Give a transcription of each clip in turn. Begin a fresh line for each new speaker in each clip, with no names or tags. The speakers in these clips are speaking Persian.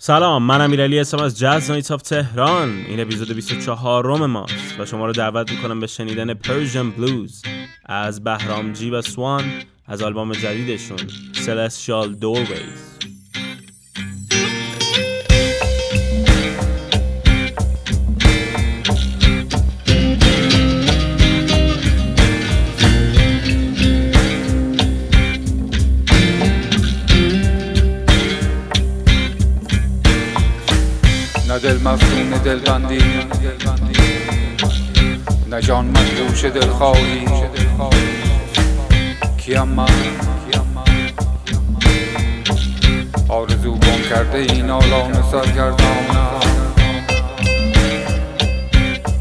سلام من امیرعلی هستم از Jazz Night of Tehran. این اپیزود 24 روم ماست و شما رو دعوت می‌کنم به شنیدن Persian Blues از بهرام جی و سوان از آلبوم جدیدشون Celestial Doorways.
دل مفتون دل بندی نه جان مدهوش دل خواهی کیم من آرزو گم کرده این آلان سرگردانم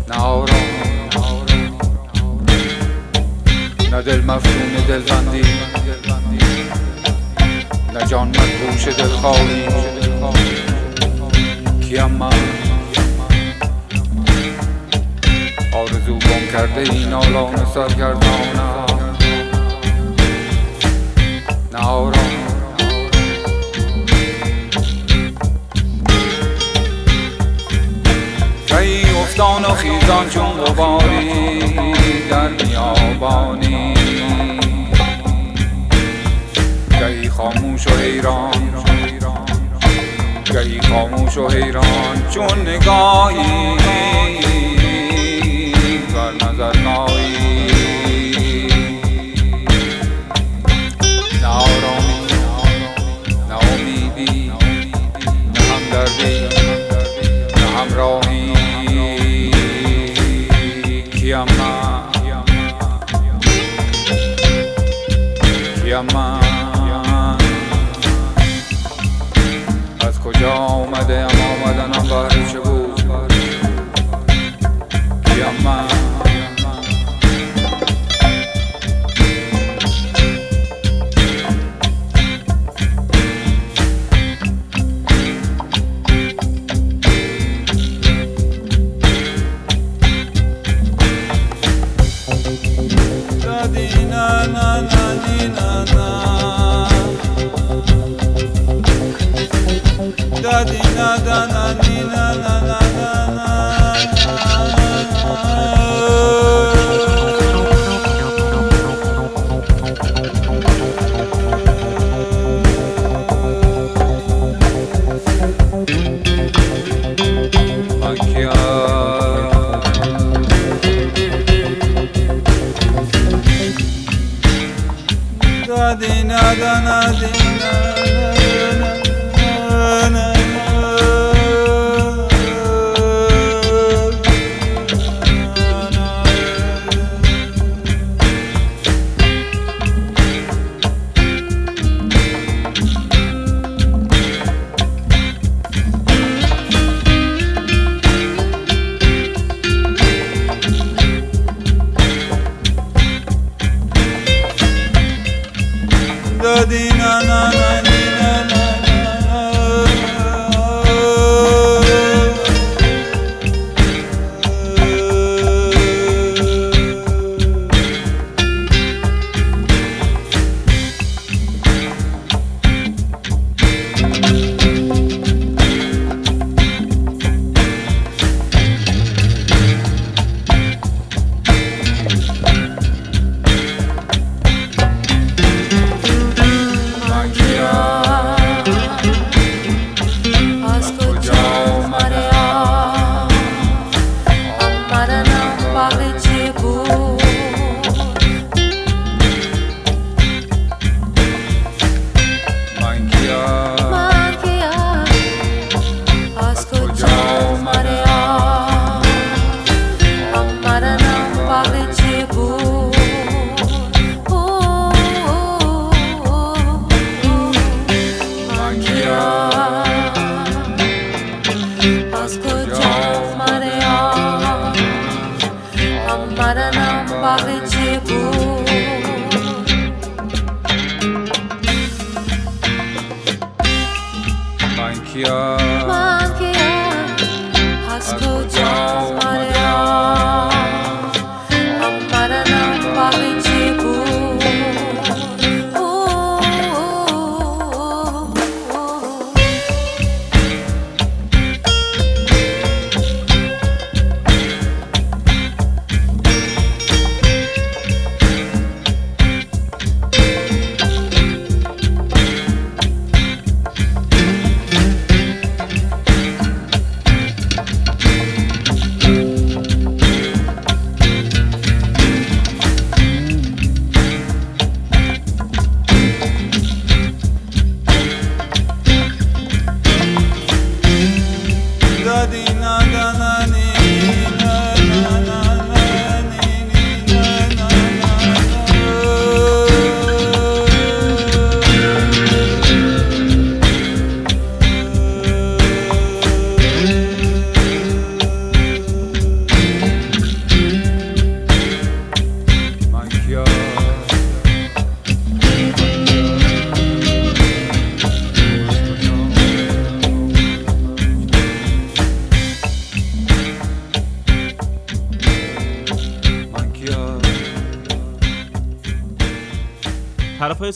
نه آرام. نه دل مفتون دل بندی نه جان دل خواهی کیم آرزو گم کرده این آلان سرگردانم نه آرام. کی افتان و خیزان چون غباری در میابانی. کی خاموش و حیران. گهی خاموش و حیران چون نگاهی. من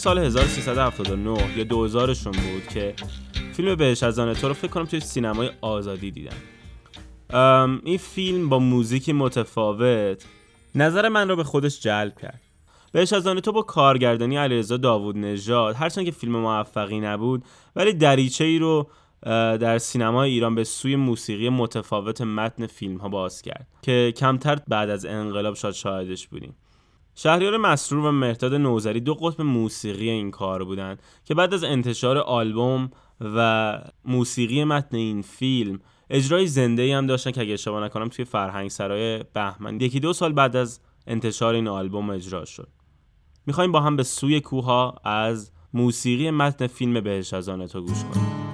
سال 1379 یا 2000 شون بود که فیلم بهش از تو رو فکر کنم توی سینمای آزادی دیدم. این فیلم با موزیکی متفاوت نظر من رو به خودش جلب کرد. بهش از تو با کارگردانی علیرضا داوود نژاد هرچند که فیلم موفقی نبود ولی دریچه ای رو در سینمای ایران به سوی موسیقی متفاوت متن فیلم ها باز کرد که کمتر بعد از انقلاب شاید شاهدش بودیم. شهریار مسرور و مهرداد نوزری دو قطب موسیقی این کار بودند که بعد از انتشار آلبوم و موسیقی متن این فیلم اجرای زنده ای هم داشتن که اگه اشتباه نکنم توی فرهنگ سرای بهمن. یکی دو سال بعد از انتشار این آلبوم اجرا شد. می‌خوایم با هم به سوی کوها از موسیقی متن فیلم بهش از آن تو گوش کنیم.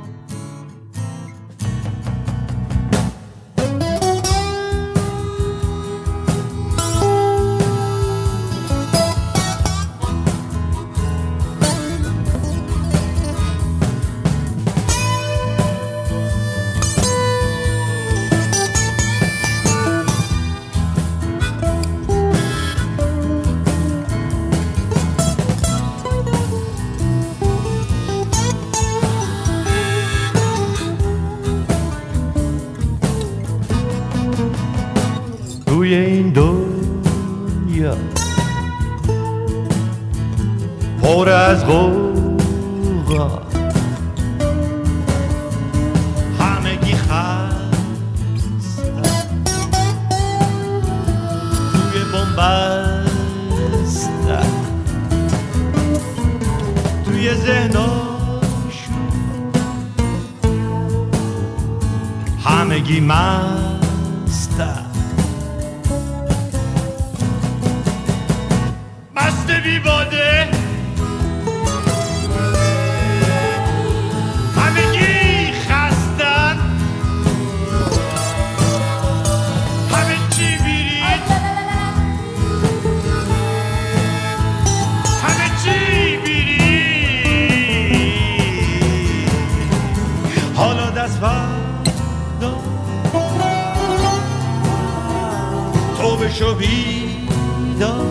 تو بشو بیدار.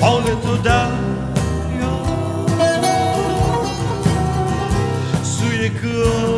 حال تو دریا. سوی کوه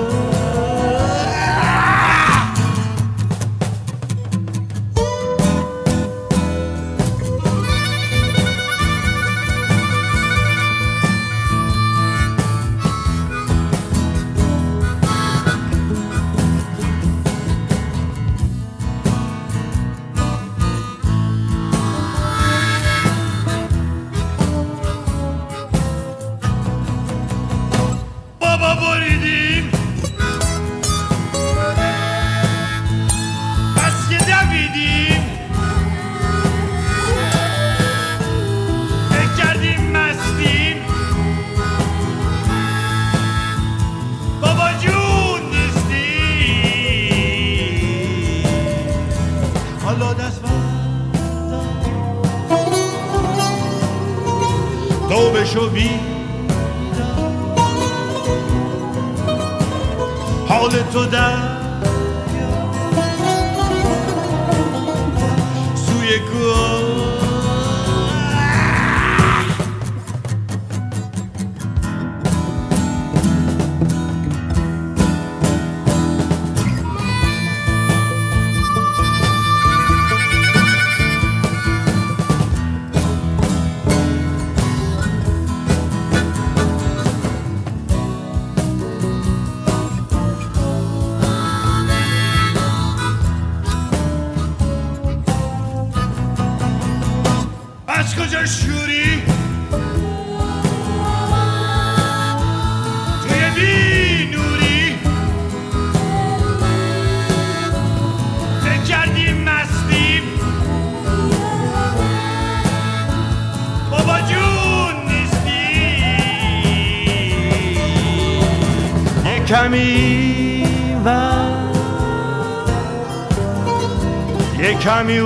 کمی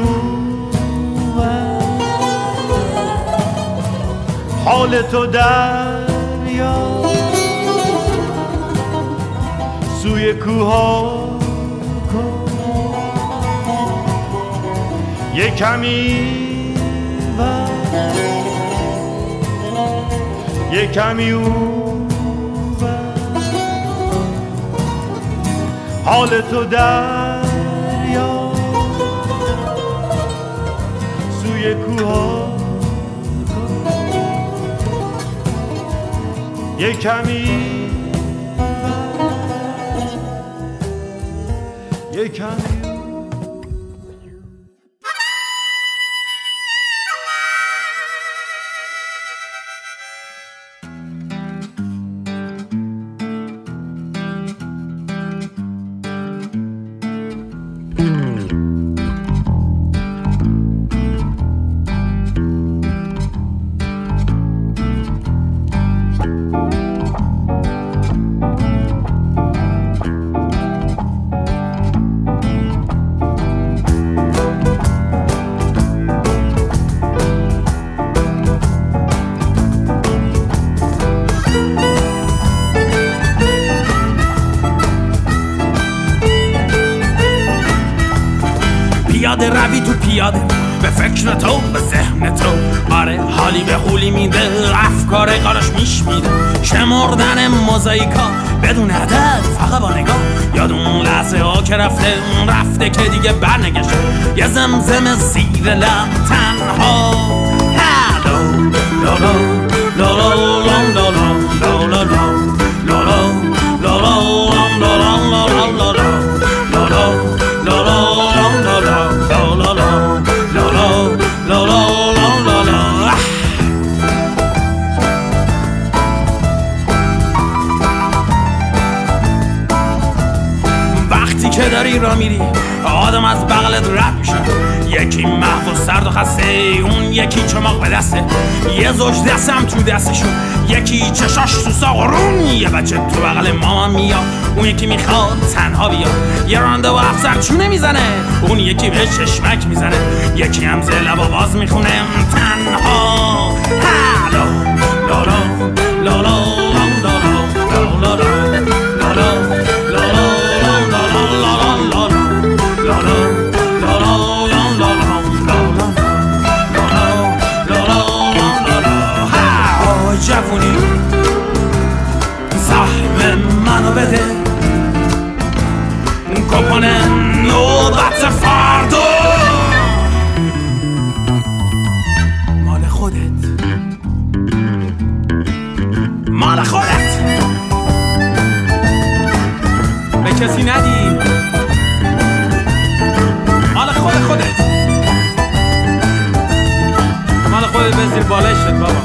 حال تو دریا سوی کوها. یه کمی یه کمی اون حال تو دریا کوها یه کمی یه کمی
تو دستشون یکی چشاش تو ساغرون یه بچه تو بغل مامان میاد. اون یکی می‌خواد تنها بیاد. یه رانده و افسر چونه می‌زنه. اون یکی به چشمک می‌زنه. یکی هم زل و باز می‌خونه. تنها. هلو. Herbal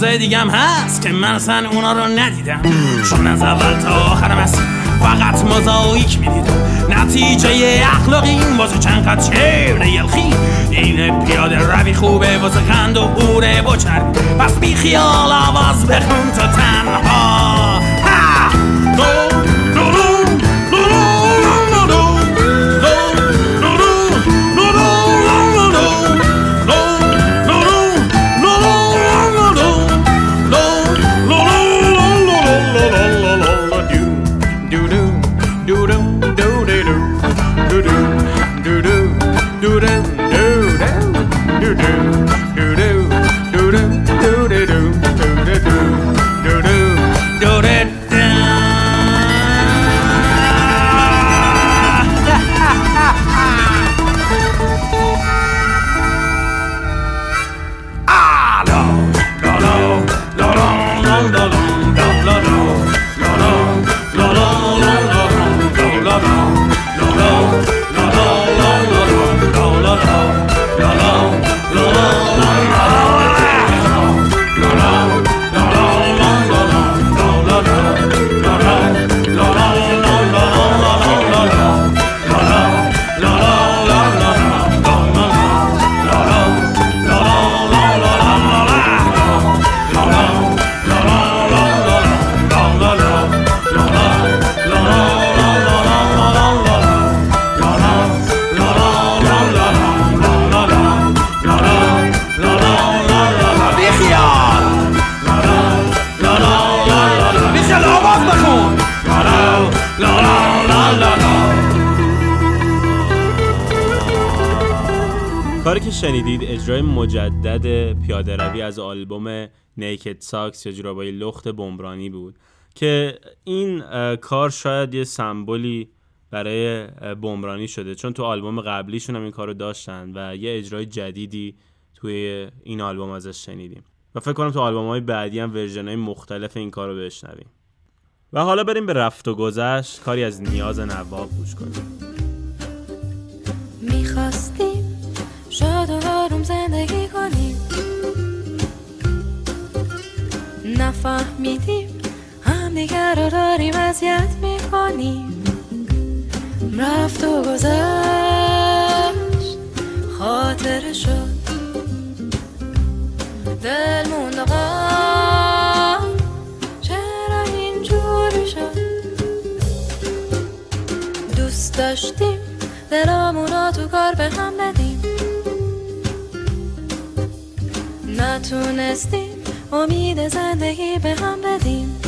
چیزای دیگه هم هست که من اصلا اونا رو ندیدم. چون از اول تا آخرم هست فقط موزاییک می‌دیدم. نتیجه اخلاقی این واسه چند قد شعر یلخی. این پیاده روی خوبه واسه خند و اوره چربی پس بی خیال آواز بخون تا تنها.
Round the اجرای مجدد پیاده روی از آلبوم Naked Socks یا جورابای لخت بمبرانی بود که این کار شاید یه سمبولی برای بمبرانی شده. چون تو آلبوم قبلیشون هم این کارو داشتن و یه اجرای جدیدی توی این آلبوم ازش شنیدیم. و فکر کنم تو آلبوم های بعدی هم version های مختلف این کارو بشنویم. و حالا بریم به رفت و گذشت. کاری از نیاز نواب گوش کنیم.
می‌خواستیم شاد و آروم زندگی کنیم نفهمیدیم همدیگر رو داریم اذیت می‌کنیم رفت و گذشت خاطره شد. دل موند و. چرا اینجوری شد؟ دوست داشتیم دلامونا تو کار به هم بدیم. نتونستیم. امید زندگی به هم بدیم.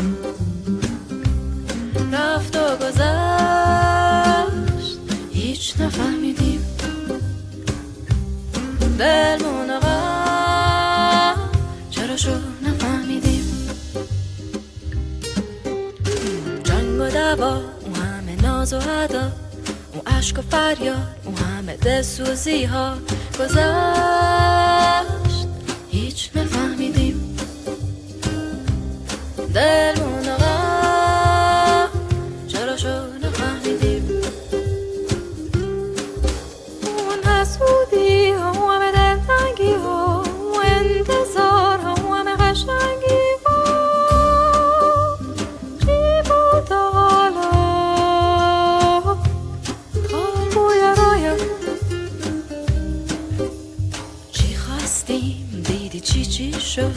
رفت و گذشت. هیچ نفهمیدیم. دلمون غم چرا شد نفهمیدیم؟ جنگ و دوا اون همه ناز و ادا. اون عشق و فریاد اون همه دلسوزی ها گذشت. هیچ نفهمیدیم دلمون و شد.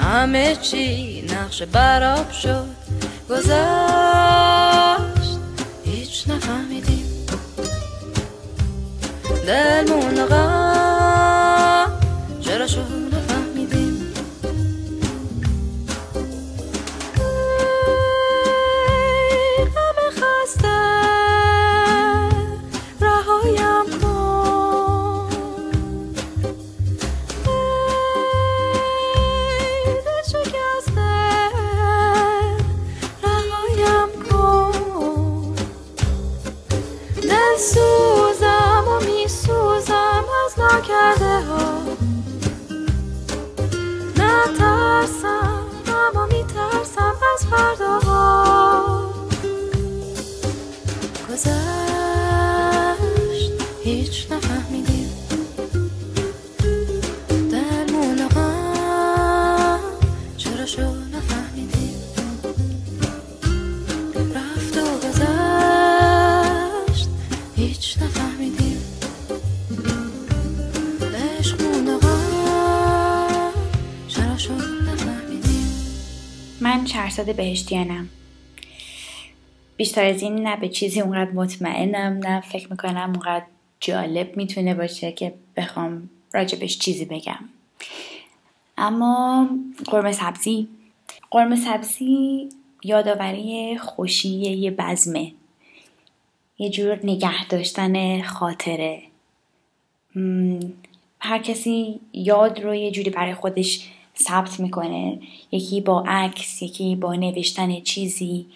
همه چی نقش براب شد. گذشت هیچ نفهمیدیم. دلمون غم
من شهرزاد بهشتیانم. بیشتر از این نه به چیزی اونقدر مطمئنم نه فکر می‌کنم اونقدر جالب می‌تونه باشه که بخوام راجبش چیزی بگم. اما قرمه سبزی. قرمه سبزی یادآوری خوشی یه بزمه. یه جور نگه داشتن خاطره. هر کسی یاد رو یه جوری برای خودش ثبت می‌کنه. یکی با عکس یکی با نوشتن چیزی.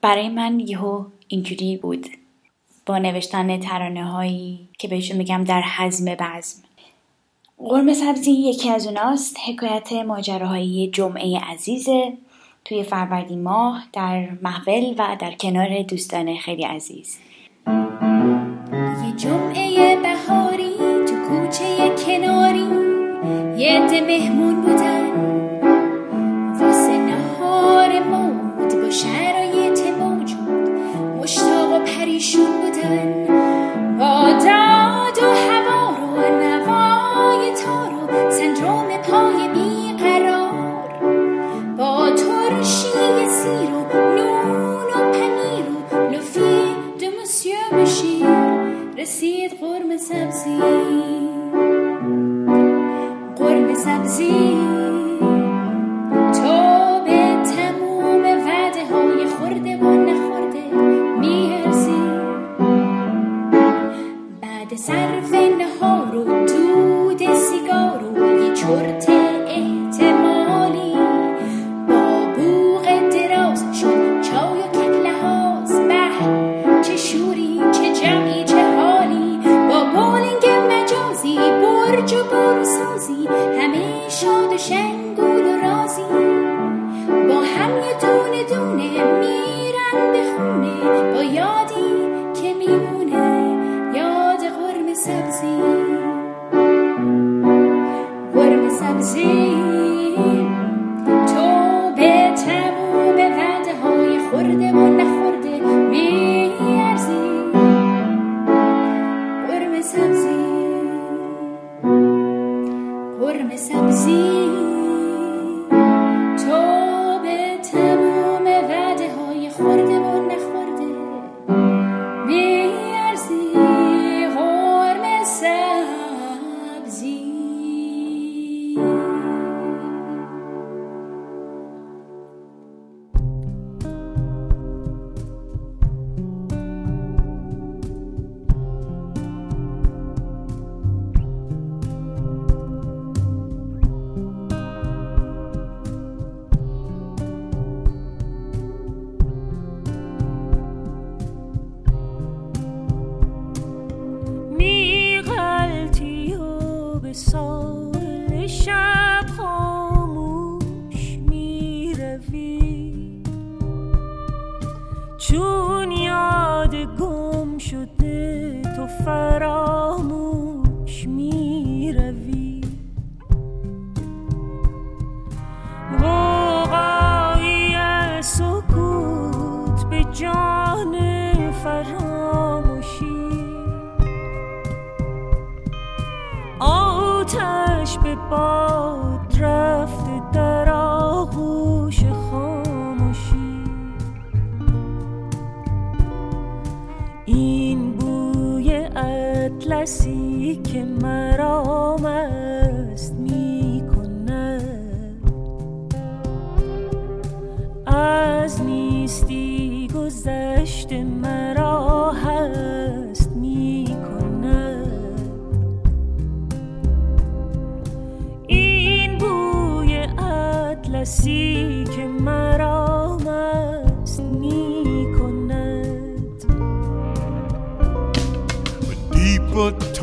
برای من یهو اینجوری بود. با نوشتن ترانه هایی که بهشون میگم در حزم بزم. قرمه سبزی یکی از اوناست. حکایت ماجراهای جمعه عزیزه توی فروردین ماه در محول و در کنار دوستان خیلی عزیز.
یه جمعه یه عده مهمون بودن. واسه نهار مود با شرایط موجود مشتاق و پریشون بودن. با داد و هوا رو نوای تارو سندروم پای بیقرار. با ترشی سیر و نون و پنیر و لفی دو مسیو بشیر رسید قرم سبزی.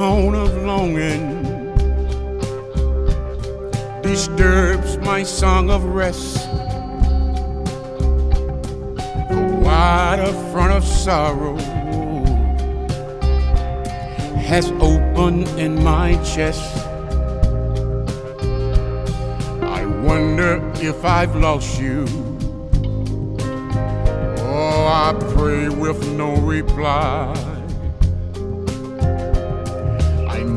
Tone of longing disturbs my song of rest. The wider front of sorrow has opened in my chest. I wonder if I've lost you. Oh, I pray with no reply.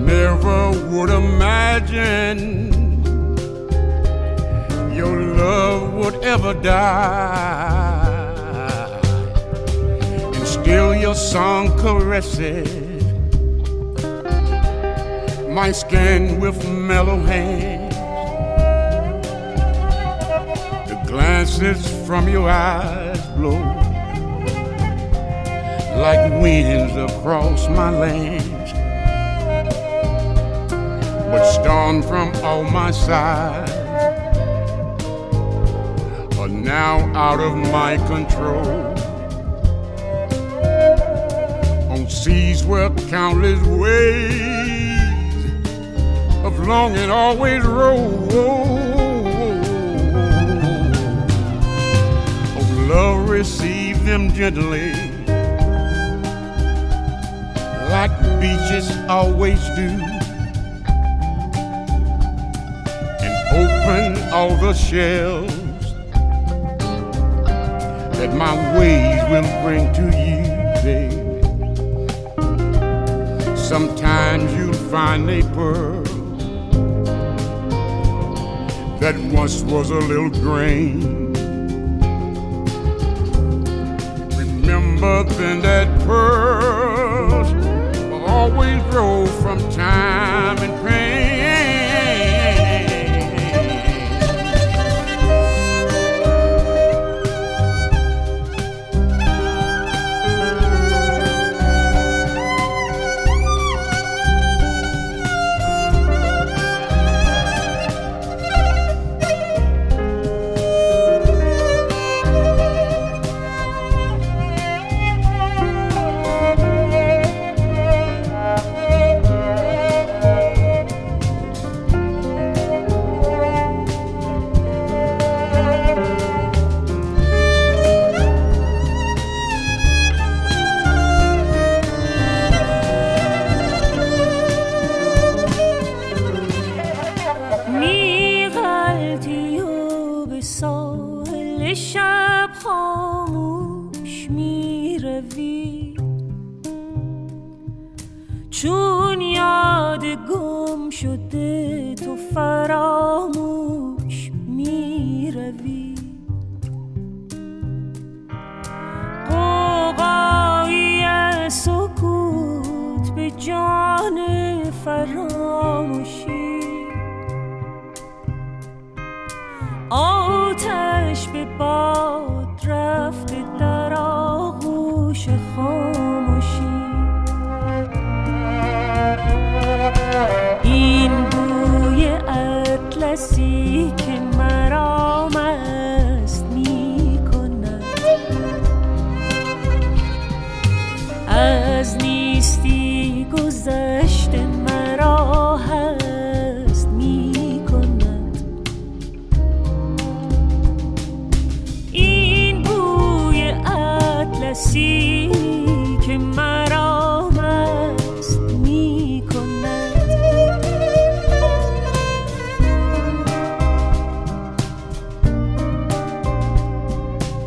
Never would imagine your love would ever die. And still your song caresses my skin with mellow hands. The glances from your eyes blow like winds across my lands. But storm from all my sides are now out of my control. On seas where countless waves of longing always roll. Oh, love receive them gently, like beaches always do, open all the shells that my ways will bring to you, baby. Sometimes you'll find a pearl that once was a little grain. Remember then that pearls always grow from time and pain.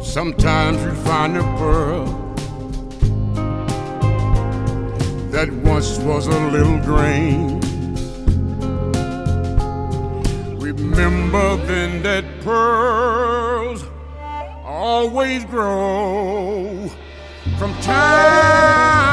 Sometimes you find a pearl that once was a little grain. Remember then that pearls always grow from time.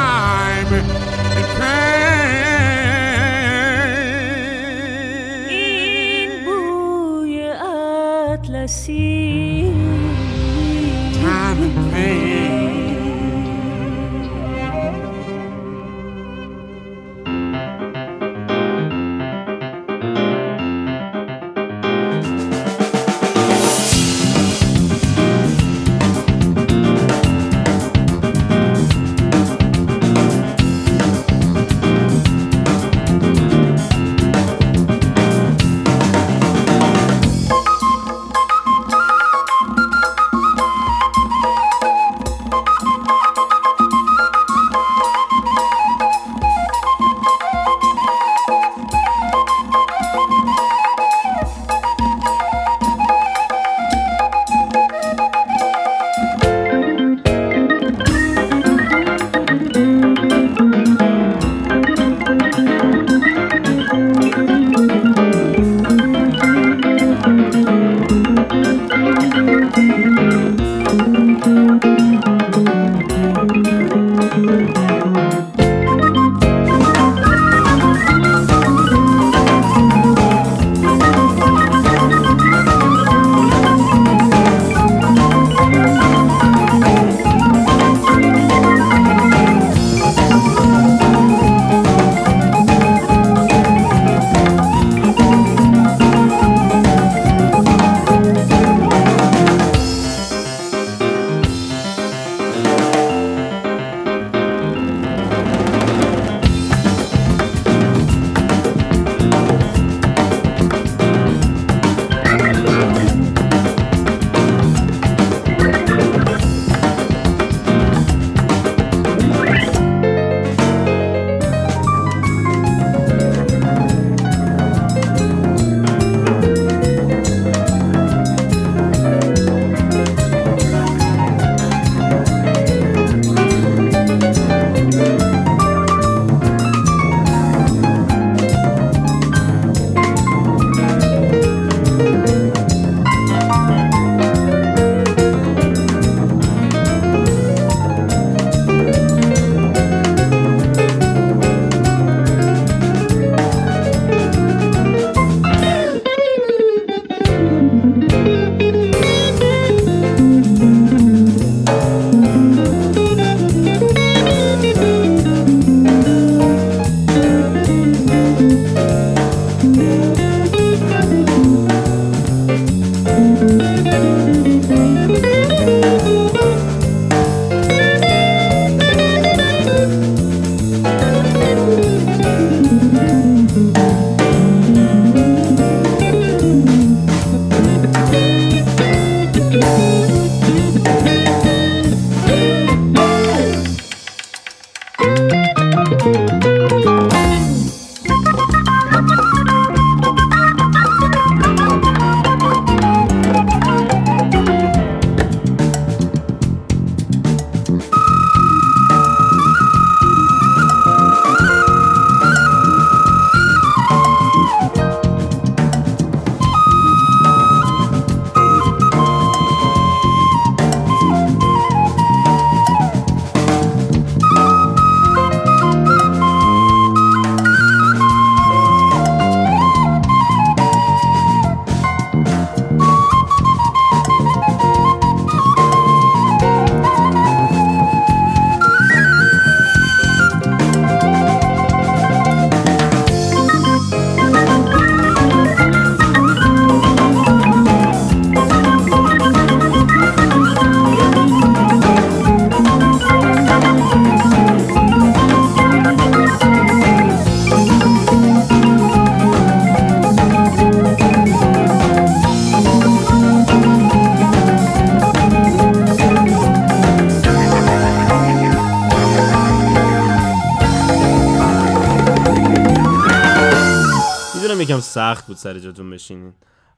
سخت بود سر جاتون بشینین.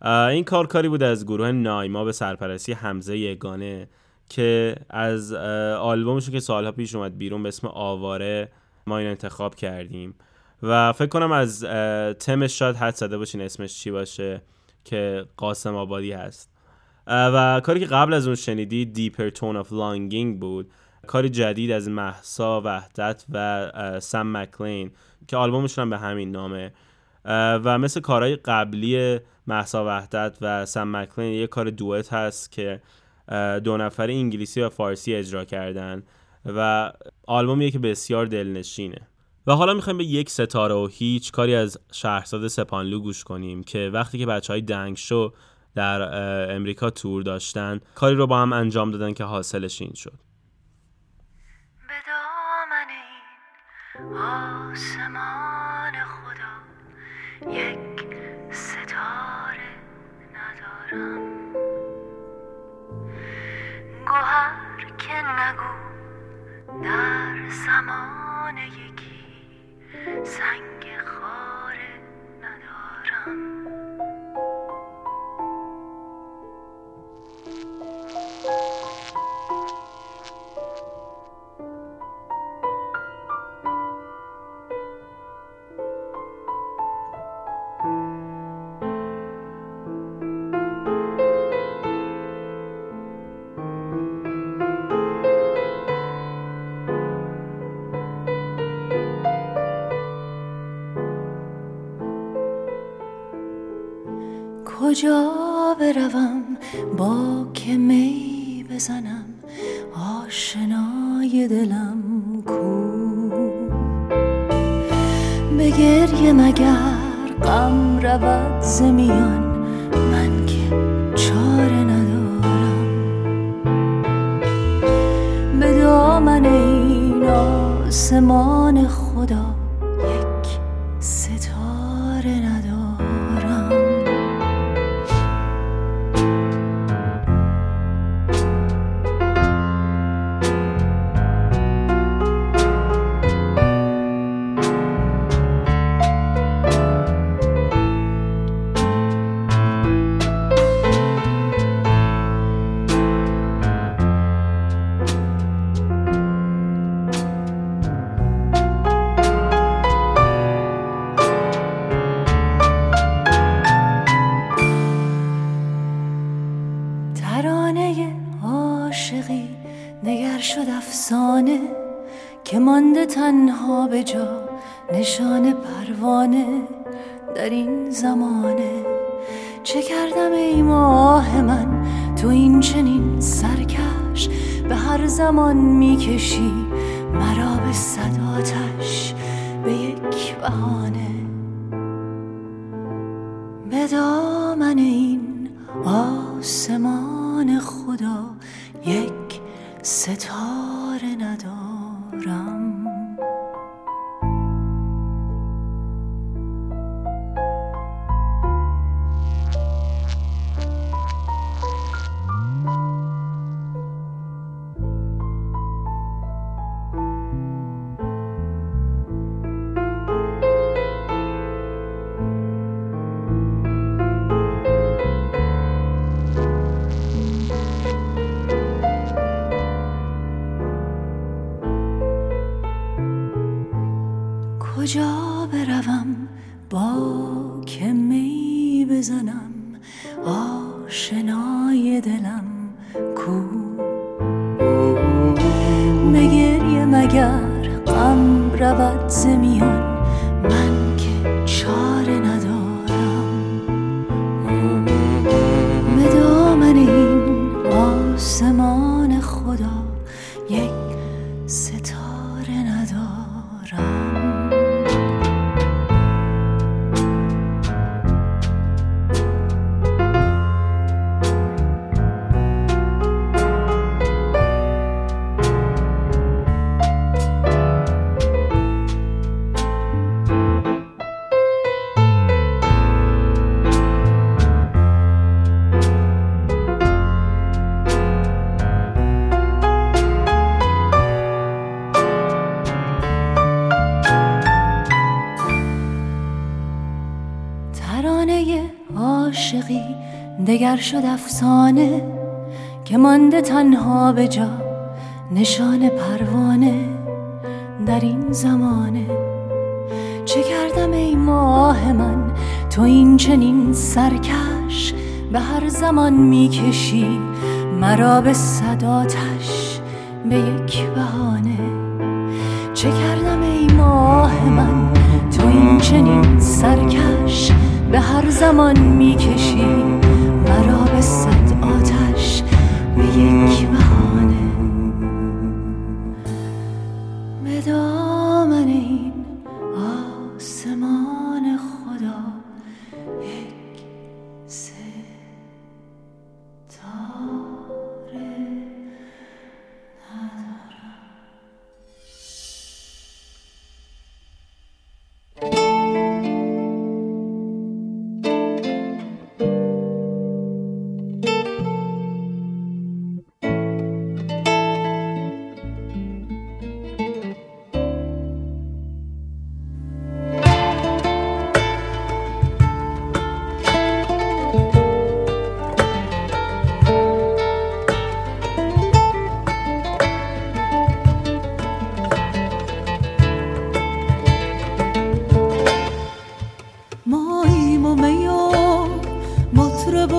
این کار کاری بود از گروه نایما به سرپرستی حمزه یگانه که از آلبومشون که سالها پیش اومد بیرون به اسم آواره ما این انتخاب کردیم. و فکر کنم از تمش شاید حد زده باشین اسمش چی باشه که قاسم آبادی هست. و کاری که قبل از اون شنیدی دیپر تون آف لانگینگ بود. کاری جدید از محسا وحدت و سم مکلین که آلبومشون هم به همین نامه. و مثل کارهای قبلی محسا وحدت و سم مکلین یه کار دوئت هست که دو نفر انگلیسی و فارسی اجرا کردن و آلبومیه که بسیار دلنشینه. و حالا می‌خوایم به یک ستاره و هیچ کاری از شهرزاد سپانلو گوش کنیم که وقتی که بچه های دنگ شو در امریکا تور داشتن کاری رو با هم انجام دادن که حاصلش این شد.
به دامن این آسمان یک ستاره ندارم. گوهر که نگو در زمان یکی سنگ کجا بروم؟ با که می بزنم آشنای دلم کو؟ به گریه مگر غم رود زمیان من که چاره ندارم. به دامن این آسمان خدا یک ستاره ندارم.
دگر شد افسانه که مانده تنها به جا نشان پروانه در این زمانه. چه کردم ای ماه من؟ تو این چنین سرکش به هر زمان می‌کشی مرا به صداتش به یک بهانه. چه کردم ای ماه من؟ تو این چنین سرکش به هر زمان می‌کشی صد آتش به یک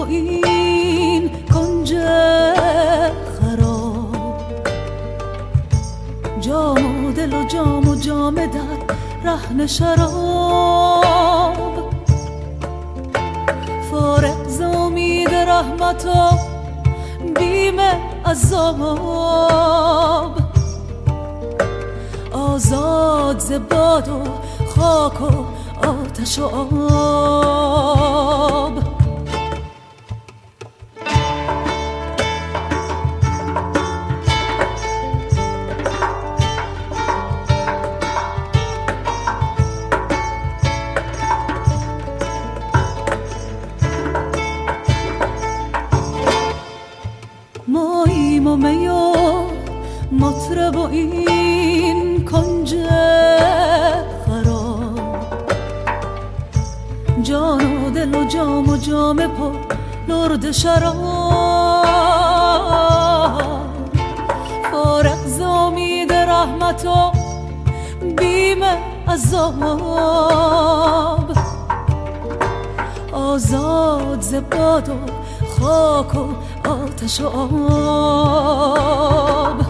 این کنج خراب. جام و دل و جام و جام در رهن شراب. فارغ ز امید رحمت و بیم عذاب. آزاد ز باد و خاک و آتش و آب. شراب. فارغ ز امید رحمت و بیم عذاب. آزاد ز باد و خاک و آتش و آب.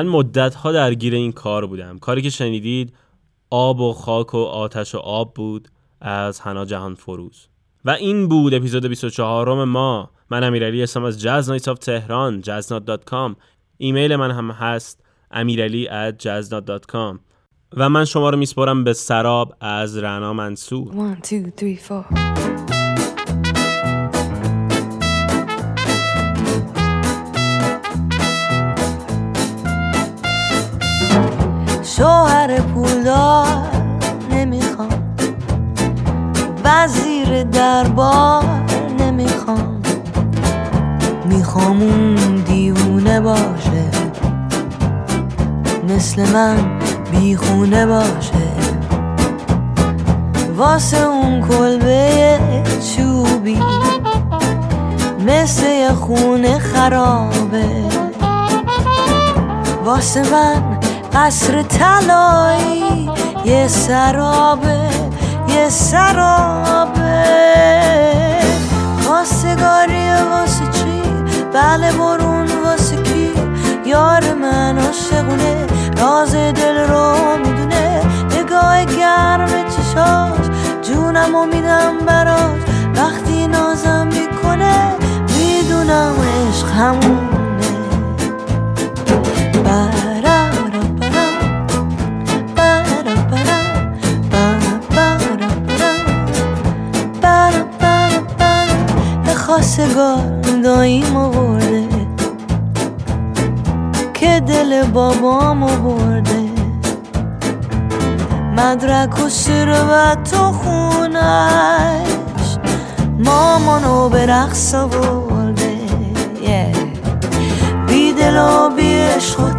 من مدت ها درگیر این کار بودم. کاری که شنیدید آب و خاک و آتش و آب بود از حنا جهان فروز. و این بود اپیزود 24 روم ما. من امیرعلی هستم از Jazz Night of Tehran جزنات dot com ایمیل من هم هست امیرعلی از جزنات dot com و من شما رو میسپارم به سراب از رعنا منصور.
1 2 3 4
پسر پولدار نمی‌خوام. وزیر دربار نمی‌خوام. می‌خوام اون دیوونه باشه. مثل من بیخونه باشه. واسه اون کلبه چوبی. مثل یه خونه خرابه. واسه من قصر تلایی یه سرابه یه سرابه. خواستگاری واسه چی؟ بله برون واسه کی؟ یار من عاشقونه راز دل رو می‌دونه. نگاه گرم چشاش جونم و میدم براش. وقتی نازم می‌کنه می‌دونم عشق همونه. انگار داییم آورده که دل بابام آورده مدرک و ثروت و خونش مامانو به رقص آورده. Yeah. بی دل و بی عشق و